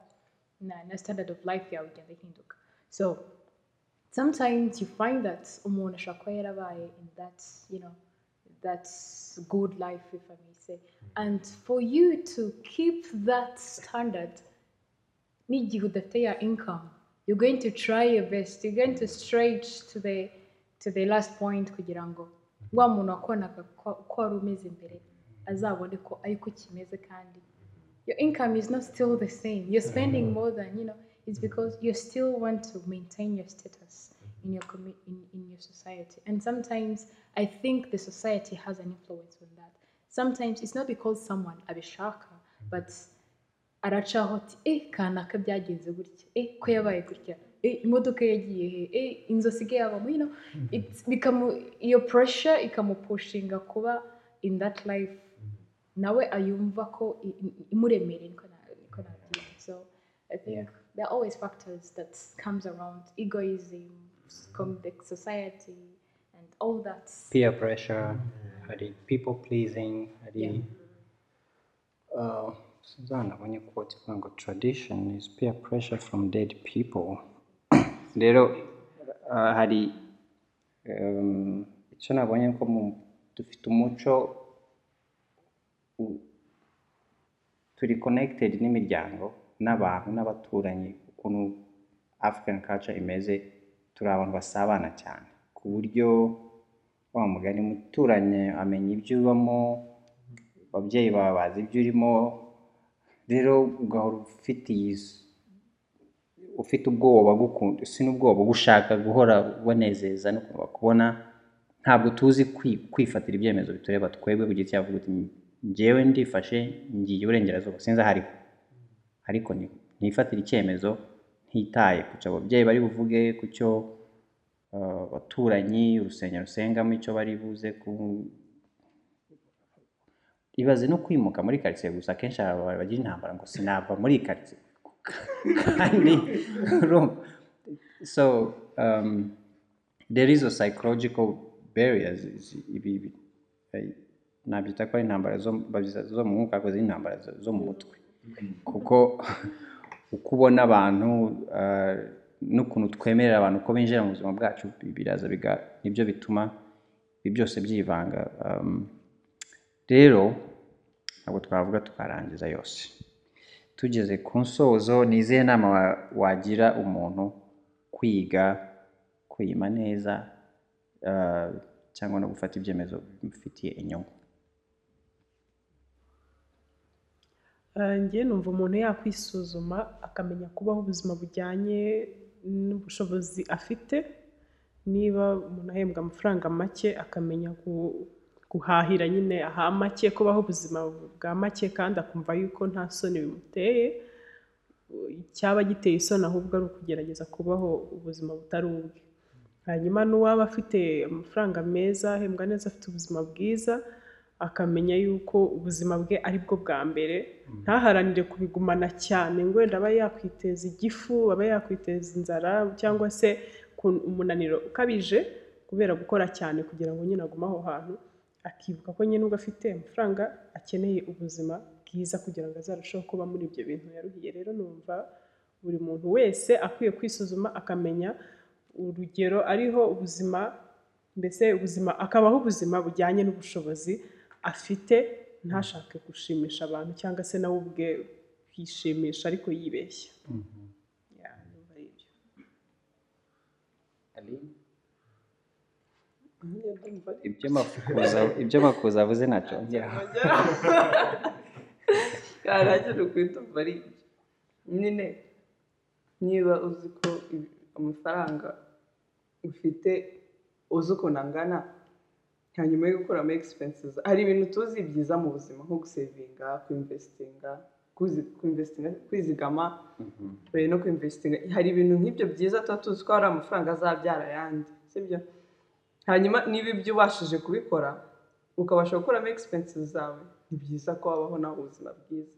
S4: na na standard of life yawe igenda ihinduka. So sometimes you find that umuntu ashobora kuba yarabaye in that you know that good life if i may say and for you to keep that standard n'igihe udafite ya income you're going to try your best you're going to stretch to the to the last point kugira ngo wa muntu ko wari umeze azabone ko kimeze kandi your income is not still the same. You're spending more than you know. It's because you still want to maintain your status in your in, in your society. And sometimes I think the society has an influence on that. Sometimes it's not because someone abishaka, but aracaho ati eh kanaka byagenze gutya eh ko yabaye gutya imodoka yagiye he inzu asigaye abamo you know mm-hmm. it's bikamu iyo pressure ikamupushinga kuba in that life. Mm-hmm. Nawe ayumva ko i- i- imuremereye niko na- niko nabyita so i think there are always factors that comes around. Egoism com- mm-hmm. the society and all that.
S1: Peer pressure hari people pleasing? Hari
S4: Yeah.
S1: uh, ahantu nabonye quote ivuga ngo tradition is peer pressure from dead people rero uh, hari icyo nabonye ko dufite umuco turi connected n'imiryango n'abantu n'abaturanyi ukuntu african culture imeze turi abantu basabana cyane ku buryo wa mugani umuturanyi amenya ibyo ubamo ababyeyi bawe bazi ibyo urimo rero ugahora ufite iyi ufite ubwoba gukunda si n'ubwoba gushaka guhora ubonezeza no bakubona ntabwo tuzi kwi- kwifatira ibyemezo bitureba twebwe giti cyavuga uti njyewe ndifashe ngiye iburengerazuba sinzi aho ariho ariko ntifatire icyemezo ntitaye ku cyo ababyeyi bari buvuge ku cyo uh, abaturanyi urusengero rusengamo icyo bari buze ku ibaze no kwimuka muri karitsiye gusa akenshi hari abantu bagira intambara ngo sinava muri karitsiye. kandi urumva so um, there is a psychological barriers zi- ibi eh, nabyita ko ari intambara zo mu mwuka ariko ziri intambara zo- mu mutwe. Kuko uko ubona abantu ah, n'ukuntu twemerera abantu ko binjira mu buzima bwacu bi- biraza ni byo bituma ibi byose byivanga. Um, rero ntabwo twavuga tukarangiza yose. Tugeze ku nsozo ni izihe nama wa- wagira umuntu kwiga kwima neza ah, cyangwa no gufata ibyemezo bimufitiye inyungu?
S2: Eh, njye numva umuntu yakwisuzuma akamenya kubaho ubuzima bujyanye n'ubushobozi afite. Niba umuntu ahembwa amafaranga make akamenya guhahira nyine aha make kubaho ubuzima bwa make kandi akumva yuko nta soni bimuteye. Icyaba giteye isoni ahubwo ari ukugerageza kubaho ubuzima butari ubwe. Hanyuma n'uwaba afite amafaranga meza ahembwa neza afite ubuzima bwiza akamenya yuko ubuzima bwe ari bwo bwa mbere. Ntaharanire kubigumana cyane ngo wenda aba yakwiteza igifu aba yakwiteza inzara cyangwa se umunaniro ukabije kubera gukora cyane kugira ngo nyine agume aho hantu. Akibuka ko nyine ubwo afite amafaranga akeneye ubuzima bwiza kugira ngo azarusheho kuba muri ibyo bintu yaruhiye. Rero numva buri muntu wese akwiye kwisuzuma akamenya urugero ariho ubuzima mbese ubuzima akabaho ubuzima bujyanye n'ubushobozi afite ntashake gushimisha abantu cyangwa se nawe ubwe kwishimisha ariko yibeshya. Ya, numva ari ibyo.
S1: makuza avuze ntacyo ngeraho
S3: yarangira ukwita ibyo nyine niba uzi ko amafaranga ufite uzi ukuntu angana hanyuma yo gukuramo expenses hari ibintu tuzi byiza mu buzima nko gusevinga kuinvestinga kuzi- kuinvestinga kwizigama eh, no kuinvestinga hari ibintu nk'ibyo byiza tuba tuzi ko hari amafaranga azabyara ayandi sibyo hanyuma niba ibyo ubashije kubikora ukabasha gukuramo expenses zawe. Ni byiza ko wabaho nawe ubuzima bwiza.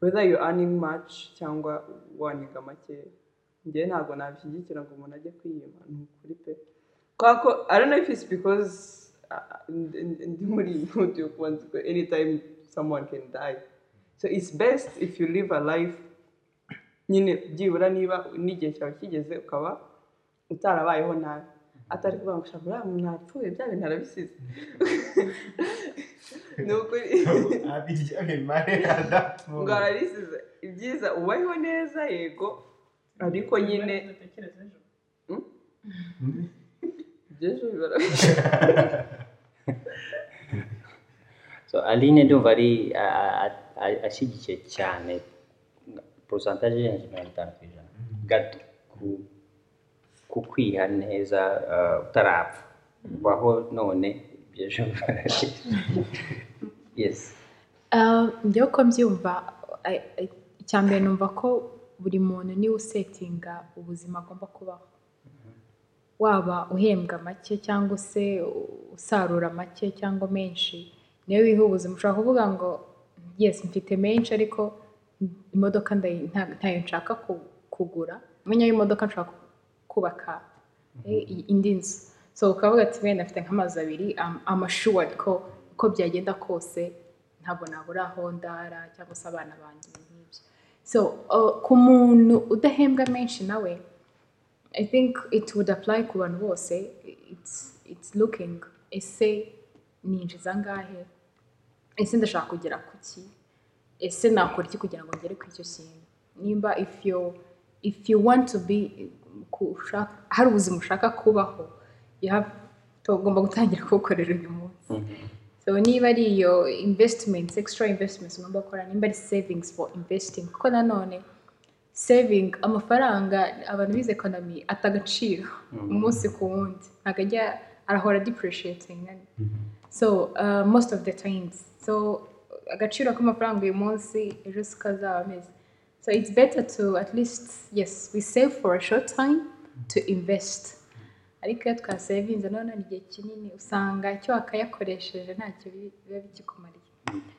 S3: Whether you earning much cyangwa waninga makeya njyewe ntabwo nabishyigikira ngo umuntu ajye kwiyima ni ukuri pe. Kubera ko I don't know if it's because uh, ndi muri mood yo kuba nzi ko anytime someone can die. So it's best if you live a life nyine byibura niba n'igihe cyawe kigeze ukaba utarabayeho nabi. Atari kuvuga ngo ushaka uriya muntu yapfuye bya bintu arabisize ni ukuri ngo arabisize ibyiza ubayeho neza yego ariko nyine iby'ejo bibara
S1: aline ndumva ari a- a- a- ashyigikiye cyane porosantaje irenze mirongo itanu ku ijana gato ku- ku kwiha neza ah, utarapfa. Baho none by'ejo yes.
S4: Uh, njyewe uko mbyumva icya mbere numva ko buri muntu ni we usetinga ubuzima agomba kubaho. Waba uhembwa make cyangwa se usarura make cyangwa menshi niyo wiha ubuzima. Ushobora kuvuga ngo yes mfite menshi ariko imodoka ntayo nshaka ku- kugura. Umwanya w'imodoka nshaka kubaka eh, i- indi nzu. So ukavuga ati wenda mfite nk'amazu abiri am- am assured ko uko byagenda kose ntabwo nabura aho ndara cyangwa se abana banjye nk'ibyo. So ku muntu udahembwa menshi nawe I think it would apply ku bantu bose. It's, it's looking ese ninjiza angahe ese ndashaka kugera ku ki? Ese nakora iki kugira ngo ngere ku icyo kintu? Nimba if you if you want to be hari ubuzima ushaka kubaho you have to ugomba gutangira kubukorera uyu munsi. So niba ari iyo investments extra investments ugomba gukora nimba ari savings for investing kuko nanone saving amafaranga abantu bize economy ata agaciro umunsi ku wundi. Ntabwo ajya arahora depreciating. So uh, most of the times. So agaciro k'amafaranga uyu munsi ejo siko azaba ameze. So it's better to at least yes we save for a short time to invest. Ariko iyo twasevinze none ni igihe kinini usanga icyo wakayakoresheje ntacyo bi- biba bikikumariye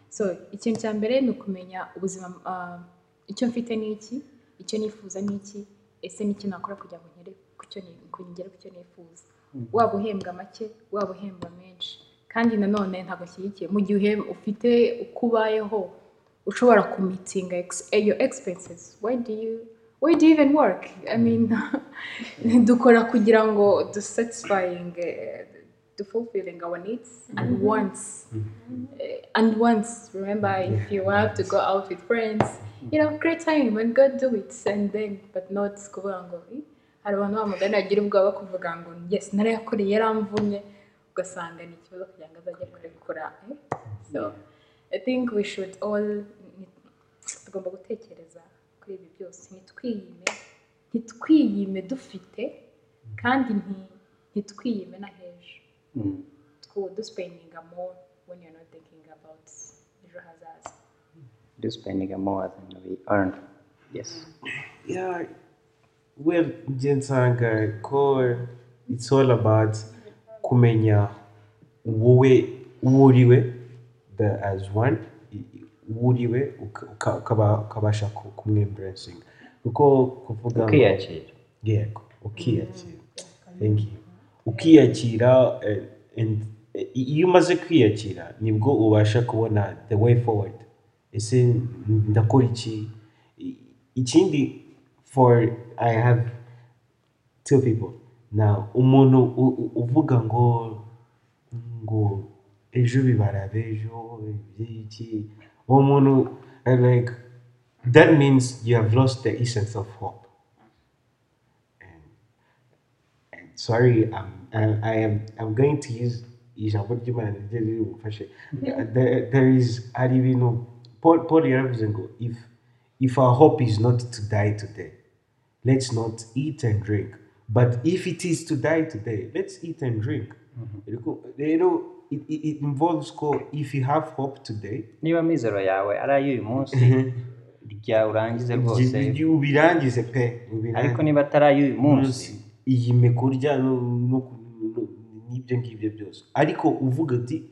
S4: so ikintu cya mbere ni ukumenya ubuzima ah, icyo mfite ni iki icyo nifuza ni iki ese ni iki nakora kugira ngo ngere ku cyo nifuza waba uhembwa make waba uhembwa menshi. Kandi nanone ntabwo ashyigikiye mu gihe ufite uko ubayeho ushobora kumitinga ex- eh, your expenses. Why do you why do you even work? I mean dukora kugira ngo du satisfying eh, to fulfilling our needs and wants. Eh, and once remember if you have to go out with friends you know great time and go do it. And then but not kuvuga ngo "Eh, hari abantu bamugana bagira ubwoba kuvuga ngo yes narayakoreye yaramvunye ugasanga ni ikibazo kugira ngo azajye kurekura eh? so i think we should all tugomba gutekereza kuri ibi byose. Ntitwiyime ntitwiyime dufite kandi nti- ntitwiyime na hejuru.
S1: Mm.
S4: two duspendinga more when you're not thinking about ejo hazaza.
S1: Do spending more than we earn yes.
S5: Yeah, well, njye nsanga ko it's all about kumenya wowe uwo uriwe as one i- uwo uriwe uka- uka- ukaba- ukabasha ku- kumwembracing kuko kuvuga ngo-
S1: ukiyakira
S5: yego ukiyakira you. Ukiyakira iyo umaze kwiyakira ni bwo ubasha kubona the way forward. Ese ndakora iki? Ikindi for i have two people. Now umuntu uvuga ngo ngo ejo bibara b'ejo iki uwo muntu like that means you have lost the essence of hope and sorry, I'm, I, I am I'm going to use ijambo ry'Imana ryo riri bumfashe. There, is hari ibintu Paul, Paul yaravuze ngo if if our hope is not to die today, let's not eat and drink. But if it is to die today, let's eat and drink. Mm-hmm. Rero- Rero it, it, it involves ko if you have hope today,
S1: niba amizero yawe ari ay'uyu munsi rya urangize rwose.
S5: ubirangize pe ubirangize.
S1: ariko niba atari ay'uyu munsi
S5: munsi iyime kurya n'ibyo ngibyo byose. Ariko uvuga ati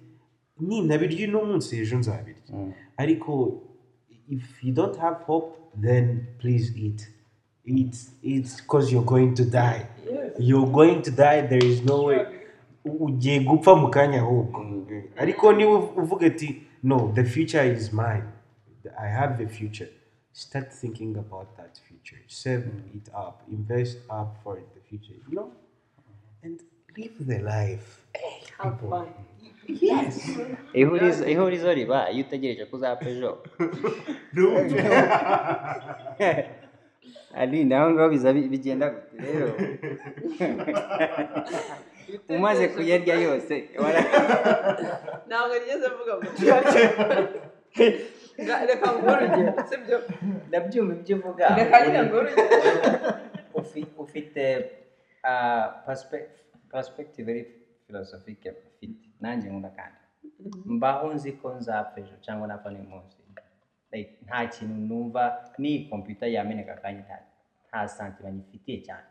S5: nintabirya uno munsi ejo nzabirya mm. ariko if you don't have hope then please eat. Eat eat because you're going to die. You're going to die. There is no way ugiye gupfa mu kanya ahubwo ariko niba uvuga ati no the future is mine. I have the future. Start thinking about that future. Save it up. Invest up for the future you know? And live the life.
S3: Have fun
S1: ihurizo riba. Iyo utegereje ko uzapfa ejo. Ari naho ngaho bigenda gute rero? umaze kuyarya yose
S3: ntabwo nigeze mvuga ngo Nga- reka nguhe urugero sibyo
S1: ndabyumva ibyo uvuga
S3: reka nyine nguhe urugero
S1: Ufi- ufite perspective iri philosophique ufite nanjye nkunda kandi mbaho nzi ko nzapfa ejo cyangwa napfa n'uyu munsi nta kintu numva n'iyi computer yameneka kandi nta santima nyifitiye cyane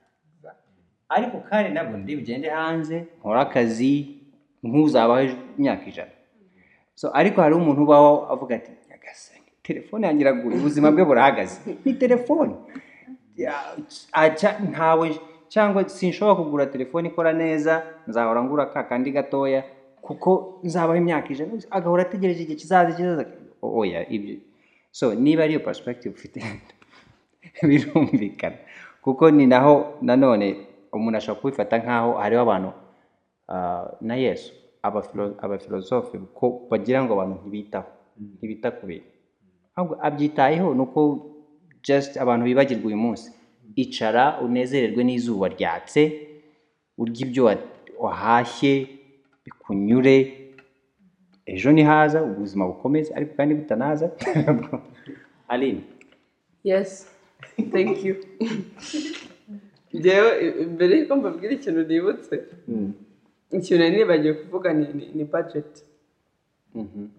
S1: ariko kandi nabwo ndi bugende hanze nkore akazi nk'uzabaho ejo imyaka ijana. Ariko hari umuntu ubaho avuga ati nyagasani telefone yanjye iraguye ubuzima bwe burahagaze. Ni telefone. Ntawe cyangwa sinshobora kugura telefone ikora neza nzahora ngura ka kandi gatoya kuko nzabaho imyaka ijana. Agahora ategereje igihe kizaza kizaza oya ibyo. So niba ariyo perspective ufite birumvikana. Kuko ni naho nanone umuntu ashobora kubifata nk'aho hariho abantu ah, na yesu. Abafilo- abafilozofe ko bagira ngo abantu ntibitaho ntibita ku bintu. Ahubwo abyitayeho ni uko just abantu bibagirwa uyu munsi. Icara unezererwe n'izuba ryatse urya ibyo wa- wahashye bikunyure ejo nihaza ubuzima bukomeze ariko kandi butanaza. Aline.
S3: Yes. Thank you. njyewe i- mbere y'uko mbabwira ikintu nibutse ikintu nari nibagiwe kuvuga ni, ni budget.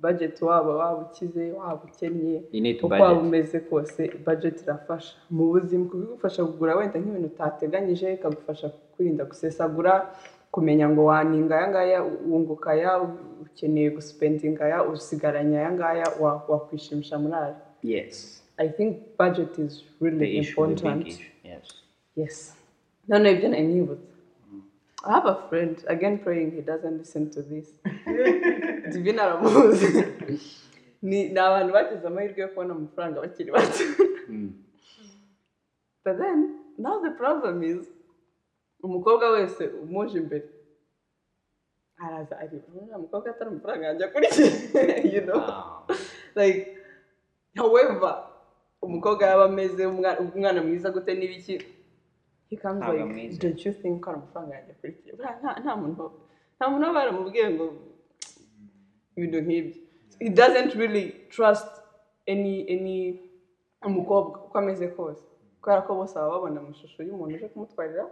S3: Budget waba waba ukize waba ukennye uko waba umeze kose budget irafasha. Mu buzima kubigufasha kugura wenda nk'ibintu utateganyije ikagufasha kurinda gusesagura kumenya ngo waninga aya ngaya wunguka aya ukeneye gusipendinga aya usigaranye aya ngaya wa- wakwishimisha muri aya
S1: yes.
S3: I think budget is really important.
S1: yes.
S3: Yes. No, no, ibyo nari nibutse. I have a friend, again praying he doesn't listen to this. Divine aramuzi. ni ni abantu bagize amahirwe yo kubona amafaranga bakiri bato. But then, now the problem is, umukobwa wese umuje imbere araza areba "Uriya mukobwa atari amafaranga yanjye akurikiye you know like however umukobwa yaba ameze umwa- umwana mwiza gute n'ibiki he comes
S1: Ntabwo
S3: like
S1: mwiza.
S3: don't you think ko amafaranga yanjye akurikiye Buriya nta muntu nta muntu aba yaramubwiye ngo ibintu nk'ibyo he doesn't really trust any any umukobwa uko ameze kose kubera ko bose baba babona amashusho y'umuntu uje kumutwarira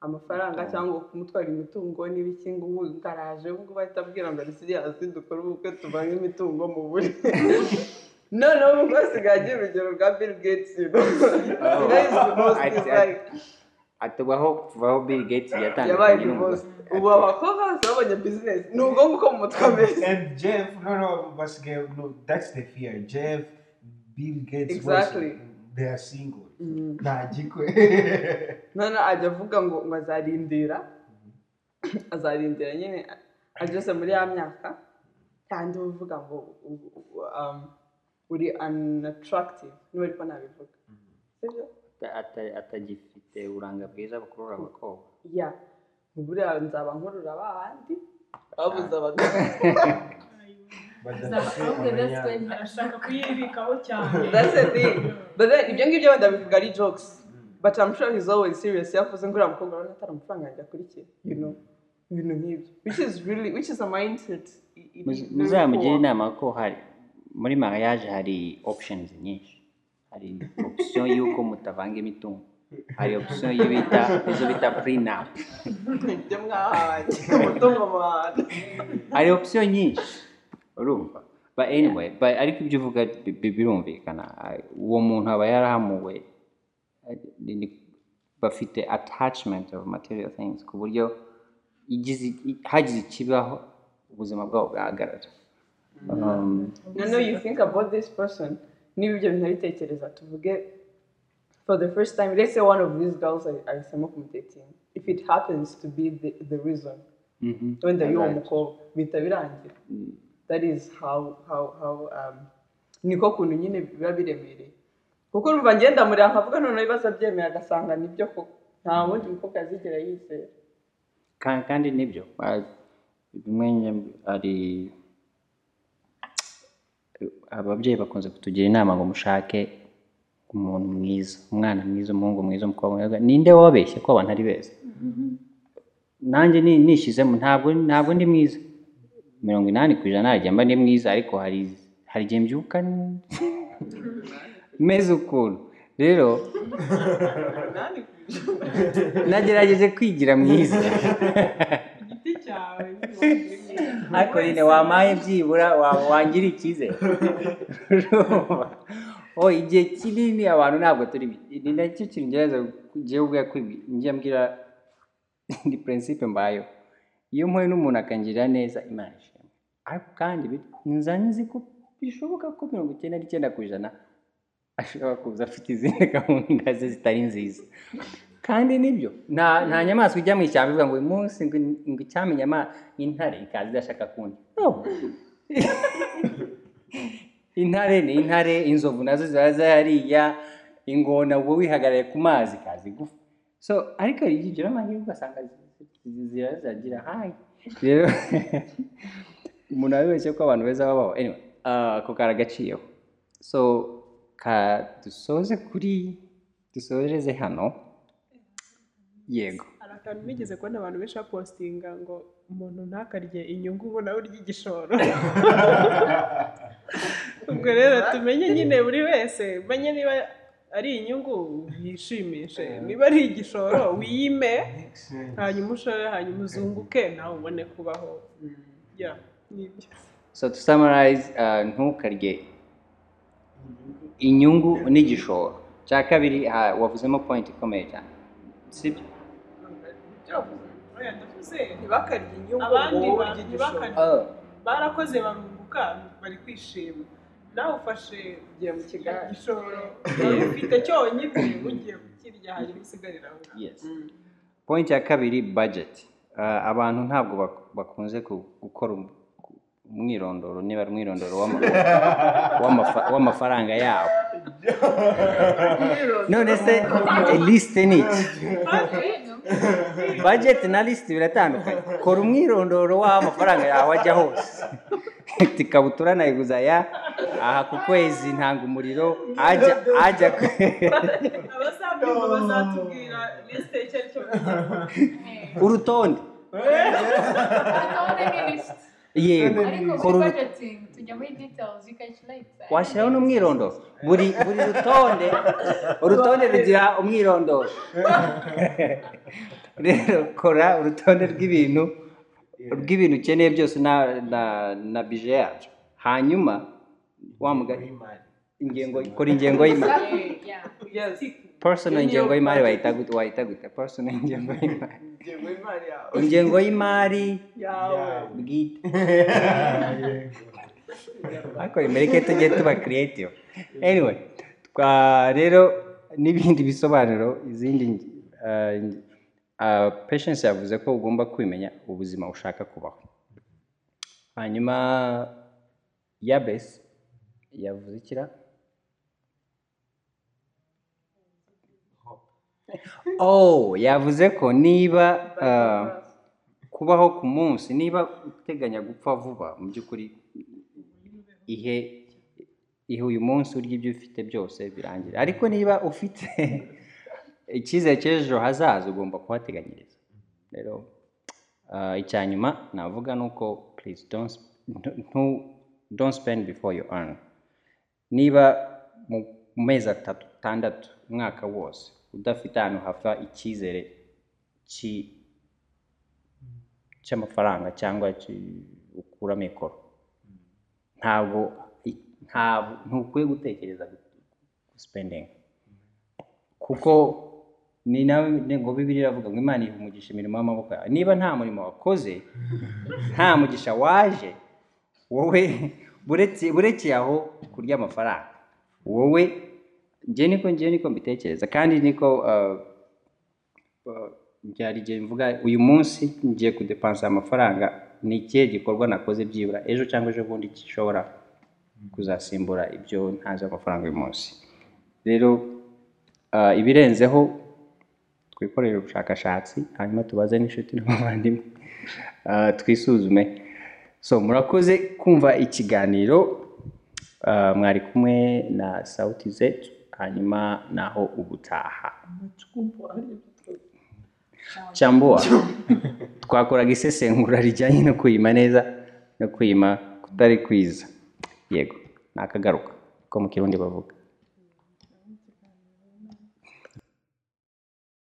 S3: amafaranga cyangwa kumutwarira imitungo n'ibiki ngo ubu ngaraje ubu ngubu ahita abwira ngo ari siriyasi dukore ubukwe tuvange imitungo mu buri noneho ubu asigaye agira urugero rwa bill gates you know?
S1: Oh.
S3: Most
S1: Ati- atubaho kuvaho bill gates n'umugore
S3: most ubu abakobwa bose babonye business. Ni ubwo nguko mu mutwe ameze
S5: And Jeff, no, no, basigaye, no, that's the fear. Jeff, Bill Gates,
S3: Exactly.
S5: was, they are single. Nta gikwe.
S3: none ajya avuga ngo ngo azarindira azarindira nyine ageze muri ya myaka kandi uvuga ngo um, uri unattractive? Niba ariko nabivuga sibyo
S1: atagifite uburanga bwiza bukurura abakobwa.
S3: Ya buriya nzaba nkurura ba bandi. Babuze abagabo
S2: arashaka kuyibikaho cyane.
S3: But then ibyo ngibyo wenda bivuga ari jokes. But I'm sure he's always serious. Yavuze ngo uriya mukobwa urabona atari amafaranga yanjye akurikiye. You know ibintu nk'ibyo. Which is really which is a mindset.
S1: Muzamugire inama ko hari muri mariage hari options nyinshi. Hari option y'uko mutavanga imitungo hari option yo bita izo bita prenup.
S3: Ibyo mwahaye umutungo muhanda
S1: hari option nyinshi urumva but anyway but ariko ibyo uvuga bi- bi- birumvikana uwo muntu aba yarahamuwe bafite attachment of material things. Ku buryo hagize ikibaho ubuzima bwabo bwahagarara
S3: no no you think about this person niba ibyo bintu abitekereza tuvuge for the first time let's say one of these girls ahisemo kumudating if it happens to be the, the reason wenda y'uwo mukobwa bihita birangira that is how how how um, niko kuntu nyine biba biremereye. Kuko urumva ngenda mureba nkavuga noneho ibibazo abyemera agasanga nibyo koko. Nta wundi mukobwa yazigera yizera.
S1: Ka- kandi nibyo bimwe hari ababyeyi bakunze kutugira inama ngo mushake umuntu mwiza umwana mwiza umuhungu mwiza umukobwa mwiza ninde wababeshye ko abantu ari beza? Nanjye ni- nishyizemo ntabwo ntabwo ndi mwiza. Mirongo inani ku ijana najya mba ndi mwiza ariko hari hari igihe mbyuka meze ukuntu. Rero nagerageje kwigira mwiza.
S2: cyawe
S1: ariko nyine wampaye byibura wa- wangira icyizere. Oh igihe kinini abantu ntabwo turi ni na cyo kintu ngerageza njyewe ubwo njya mbwira ni principe mbayo. Iyo mpuye n'umuntu akangirira neza imana ishimwe ariko kandi bi- nza nzi ko bishoboka ko mirongo icyenda n'icyenda ku ijana ashobora kuza afite izindi gahunda ze zitari nziza. Kandi ni byo nta nta nyamaswa ijya mu ishyamba ivuga ngo uyu munsi ngo ama intare ikaza idashaka kundi. Intare ni intare inzovu na zo ziba zihariya ingona uba wihagarariye ku mazi ikaza igufa. So ariko ugira amahirwe ugasanga ziragira hayi rero umuntu abibeshye ko abantu beza babaho. Anyway ah, ako karagaciyeho so dusoze kuri dusoreze hano. Yego.
S2: Hari akantu nigeze kubona abantu benshi bapositinga ngo umuntu ntakarye inyungu ubona urya igishoro. Ubwo rero tumenye nyine buri wese umenye niba ari inyungu yishimishe niba ari igishoro wiyime hanyuma ushore hanyuma uzunguke nawe ubone kubaho. Ya ni byo.
S1: So to summarize uh, ntukarye inyungu n'igishoro. Cya kabiri ha- wavuzemo point ikomeye cyane. Sibyo?
S2: Ndavuze
S3: ntibakarye inyungu
S2: abandi ntibakarye.
S1: Oh.
S2: barakoze barunguka bari kwishima. Nawe ufashe
S3: ugiye mu kigali
S2: igishoro ufite cyonyine ugiye kukirya hanyuma usigarira aho
S1: yes. Point ya kabiri budget. Uh, abantu ntabwo bak- bakunze ku- gukora um- umwirondoro niba ari umwirondoro w'ama- w'amafa- w'amafaranga yabo. None se lisite ni iki budget na lisite biratandukanye. Kora umwirondoro w'aho amafaranga yawe ajya hose. Ikabutura nayiguza aya. Aha ku kwezi ntanga umuriro ajya ajya ku-
S2: abazabyumva bazatubwira lisite icyo ari cyo.
S1: Urutonde. Yego washyiraho n'umwirondoro buri buri rutonde urutonde rugira umwirondoro. Rero kora urutonde rw'ibintu rw'ibintu ukeneye byose na na na bije yacu hanyuma wa mugani ingengo kora ingengo y'imari. Personal ingengo y'imari wahita gute wahita gute personal ingengo y'imari
S3: ingengo y'imari yawe
S1: ingengo y'imari
S3: yawe
S1: bwite ariko imereke tujye tuba creative anyway twa rero n'ibindi bisobanuro izindi uh, uh, patience yavuze ko ugomba kwimenya ubuzima ushaka kubaho hanyuma yabes yavuze ikira oh yavuze ko niba uh, kubaho ku munsi niba uteganya gupfa vuba mu by'ukuri ihe ihe uyu munsi urya ibyo ufite byose birangira. Ariko niba ufite icyizere cy'ejo hazaza ugomba kuhateganyiriza. Rero ah, icya nyuma navuga ni uko ntu- don't spend before you earn. Niba mu mezi atatu atandatu umwaka wose udafite ahantu hava icyizere cy'amafaranga cyangwa ukura mikoro. Ntabwo ntabwo ntukwiye gutekereza gusipendinga kuko ni nawe ngo bibiri iravuga ngo imana iha umugisha imirimo y'amaboko yawe. Niba nta murimo wakoze nta mugisha waje wowe burekeye aho kurya amafaranga. Wowe njye niko njye niko mbitekereza. Kandi niko uh, uh, byari igihe mvuga uyu munsi ngiye kudepansa amafaranga ni ikihe gikorwa nakoze byibura? Ejo cyangwa ejo bundi gishobora kuzasimbura ibyo ntazi amafaranga uyu munsi. Rero ah, ibirenzeho twikorere ubushakashatsi hanyuma tubaze n'inshuti n'abavandimwe. Twisuzume. So murakoze kumva ikiganiro mwari kumwe na sauti zetu hanyuma naho ubutaha. Cyambua. Twakoraga isesengura rijyanye no kwima neza no kwima kutari kwiza. Yego nakagaruka. Ko mu kirundi bavuga.